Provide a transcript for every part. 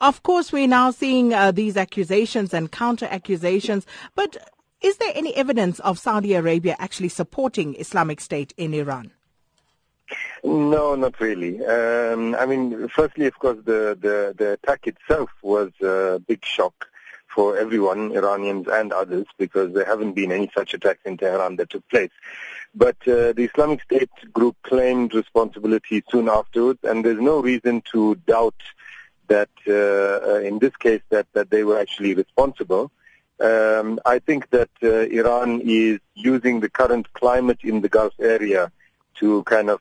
Of course, we're now seeing uh, these accusations and counter accusations, but is there any evidence of Saudi Arabia actually supporting Islamic State in Iran? No, not really. Um, I mean, firstly, of course, the, the, the attack itself was a big shock for everyone, Iranians and others, because there haven't been any such attacks in Tehran that took place. But uh, the Islamic State group claimed responsibility soon afterwards, and there's no reason to doubt that, uh, uh in this case, that, that they were actually responsible. Um, I think that uh, Iran is using the current climate in the Gulf area to kind of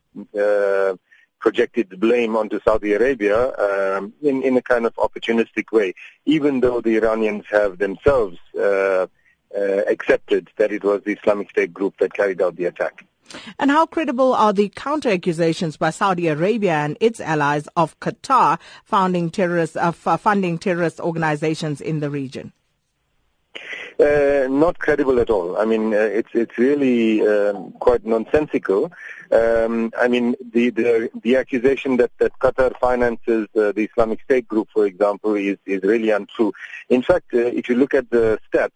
project its blame onto Saudi Arabia um, in, in a kind of opportunistic way, even though the Iranians have themselves uh, uh, accepted that it was the Islamic State group that carried out the attack. And how credible are the counter accusations by Saudi Arabia and its allies of Qatar funding terrorist, uh, funding terrorist organizations in the region? Uh, not credible at all. I mean, uh, it's it's really um, quite nonsensical. Um, I mean, the, the the accusation that, that Qatar finances uh, the Islamic State group, for example, is is really untrue. In fact, uh, if you look at the stats,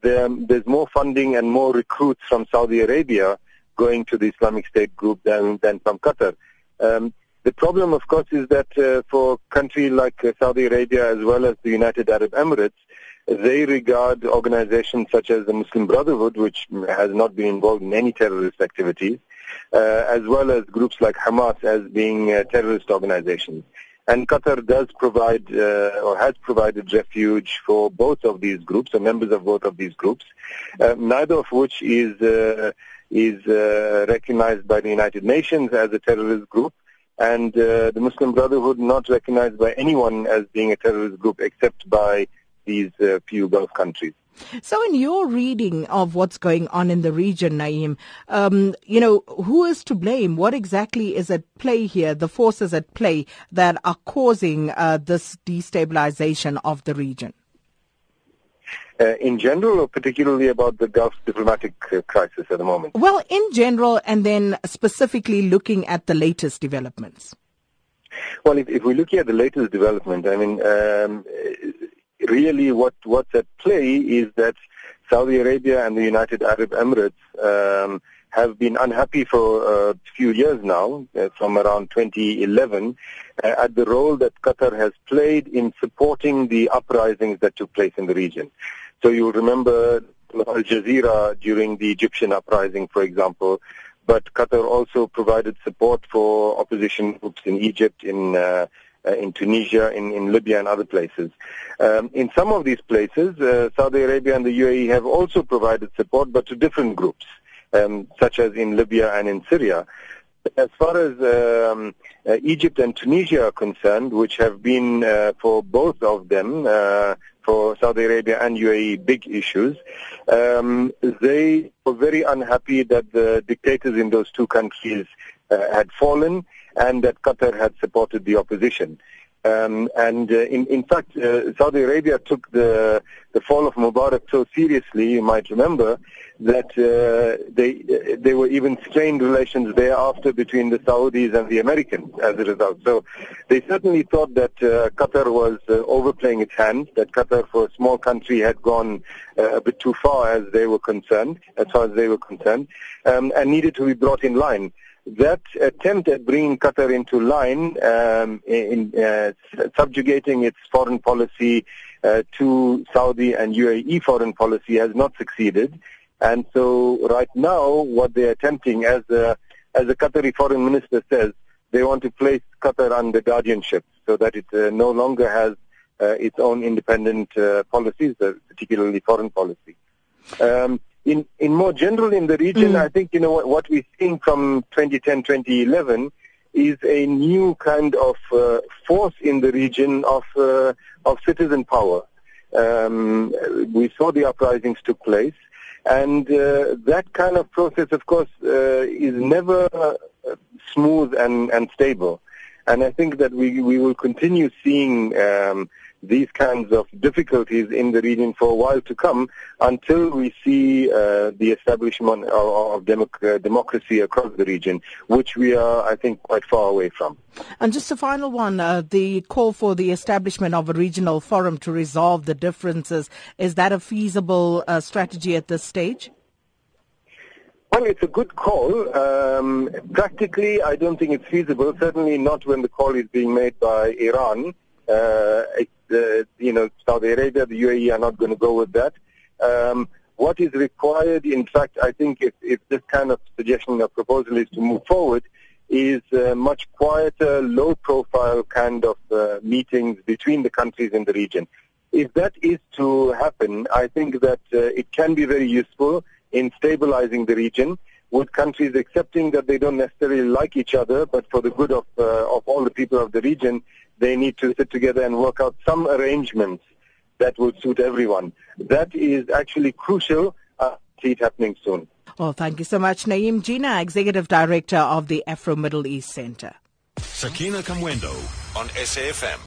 there, there's more funding and more recruits from Saudi Arabia going to the Islamic State group than than from Qatar. Um, the problem, of course, is that uh, for a country like uh, Saudi Arabia as well as the United Arab Emirates, they regard organizations such as the Muslim Brotherhood, which has not been involved in any terrorist activities, uh, as well as groups like Hamas as being uh, terrorist organizations. And Qatar does provide uh, or has provided refuge for both of these groups, or members of both of these groups, uh, neither of which is uh, is uh, recognized by the United Nations as a terrorist group, and the Muslim Brotherhood not recognized by anyone as being a terrorist group except by these uh, few Gulf countries. So, in your reading of what's going on in the region, Naeem, um, you know, who is to blame? What exactly is at play here? The forces at play that are causing uh, this destabilization of the region? Uh, in general, or particularly about the Gulf diplomatic uh, crisis at the moment? Well, in general, and then specifically looking at the latest developments. Well, if, if we're looking at the latest development, I mean, um, really what, what's at play is that Saudi Arabia and the United Arab Emirates um, have been unhappy for a few years now, uh, from around 2011, uh, at the role that Qatar has played in supporting the uprisings that took place in the region. So you'll remember Al Jazeera during the Egyptian uprising, for example, but Qatar also provided support for opposition groups in Egypt, in uh, uh, in Tunisia, in, in Libya and other places. Um, in some of these places, uh, Saudi Arabia and the UAE have also provided support, but to different groups, um, such as in Libya and in Syria. As far as um, uh, Egypt and Tunisia are concerned, which have been uh, for both of them, uh, for Saudi Arabia and UAE, big issues, um, they were very unhappy that the dictators in those two countries uh, had fallen and that Qatar had supported the opposition. Um, and uh, in, in fact, uh, Saudi Arabia took the, the fall of Mubarak so seriously, you might remember, that uh, they, they were even strained relations thereafter between the Saudis and the Americans as a result. So they certainly thought that uh, Qatar was uh, overplaying its hand, that Qatar for a small country had gone uh, a bit too far as they were concerned, as far as they were concerned, um, and needed to be brought in line that attempt at bringing Qatar into line um, in uh, subjugating its foreign policy uh, to Saudi and UAE foreign policy has not succeeded. And so right now, what they're attempting, as the, as the Qatari foreign minister says, they want to place Qatar under guardianship so that it uh, no longer has uh, its own independent uh, policies, uh, particularly foreign policy. Um, in, in more general in the region, mm. I think, you know, what, what we're seeing from 2010, 2011 is a new kind of uh, force in the region of, uh, of citizen power. Um, we saw the uprisings took place, and uh, that kind of process, of course, uh, is never uh, smooth and, and stable. And I think that we, we will continue seeing um, these kinds of difficulties in the region for a while to come until we see uh, the establishment of, of democ- uh, democracy across the region, which we are, I think, quite far away from. And just a final one, uh, the call for the establishment of a regional forum to resolve the differences, is that a feasible uh, strategy at this stage? Well, it's a good call. Um, practically, I don't think it's feasible, certainly not when the call is being made by Iran. Uh, the, you know, Saudi Arabia, the UAE are not going to go with that. Um, what is required, in fact, I think if, if this kind of suggestion or proposal is to move forward, is uh, much quieter, low-profile kind of uh, meetings between the countries in the region. If that is to happen, I think that uh, it can be very useful in stabilizing the region with countries accepting that they don't necessarily like each other, but for the good of, uh, of all the people of the region, they need to sit together and work out some arrangements that will suit everyone. That is actually crucial. I see it happening soon. Well, thank you so much, Naeem Jeenah, Executive Director of the Afro Middle East Center. Sakina Kamwendo on SAFM.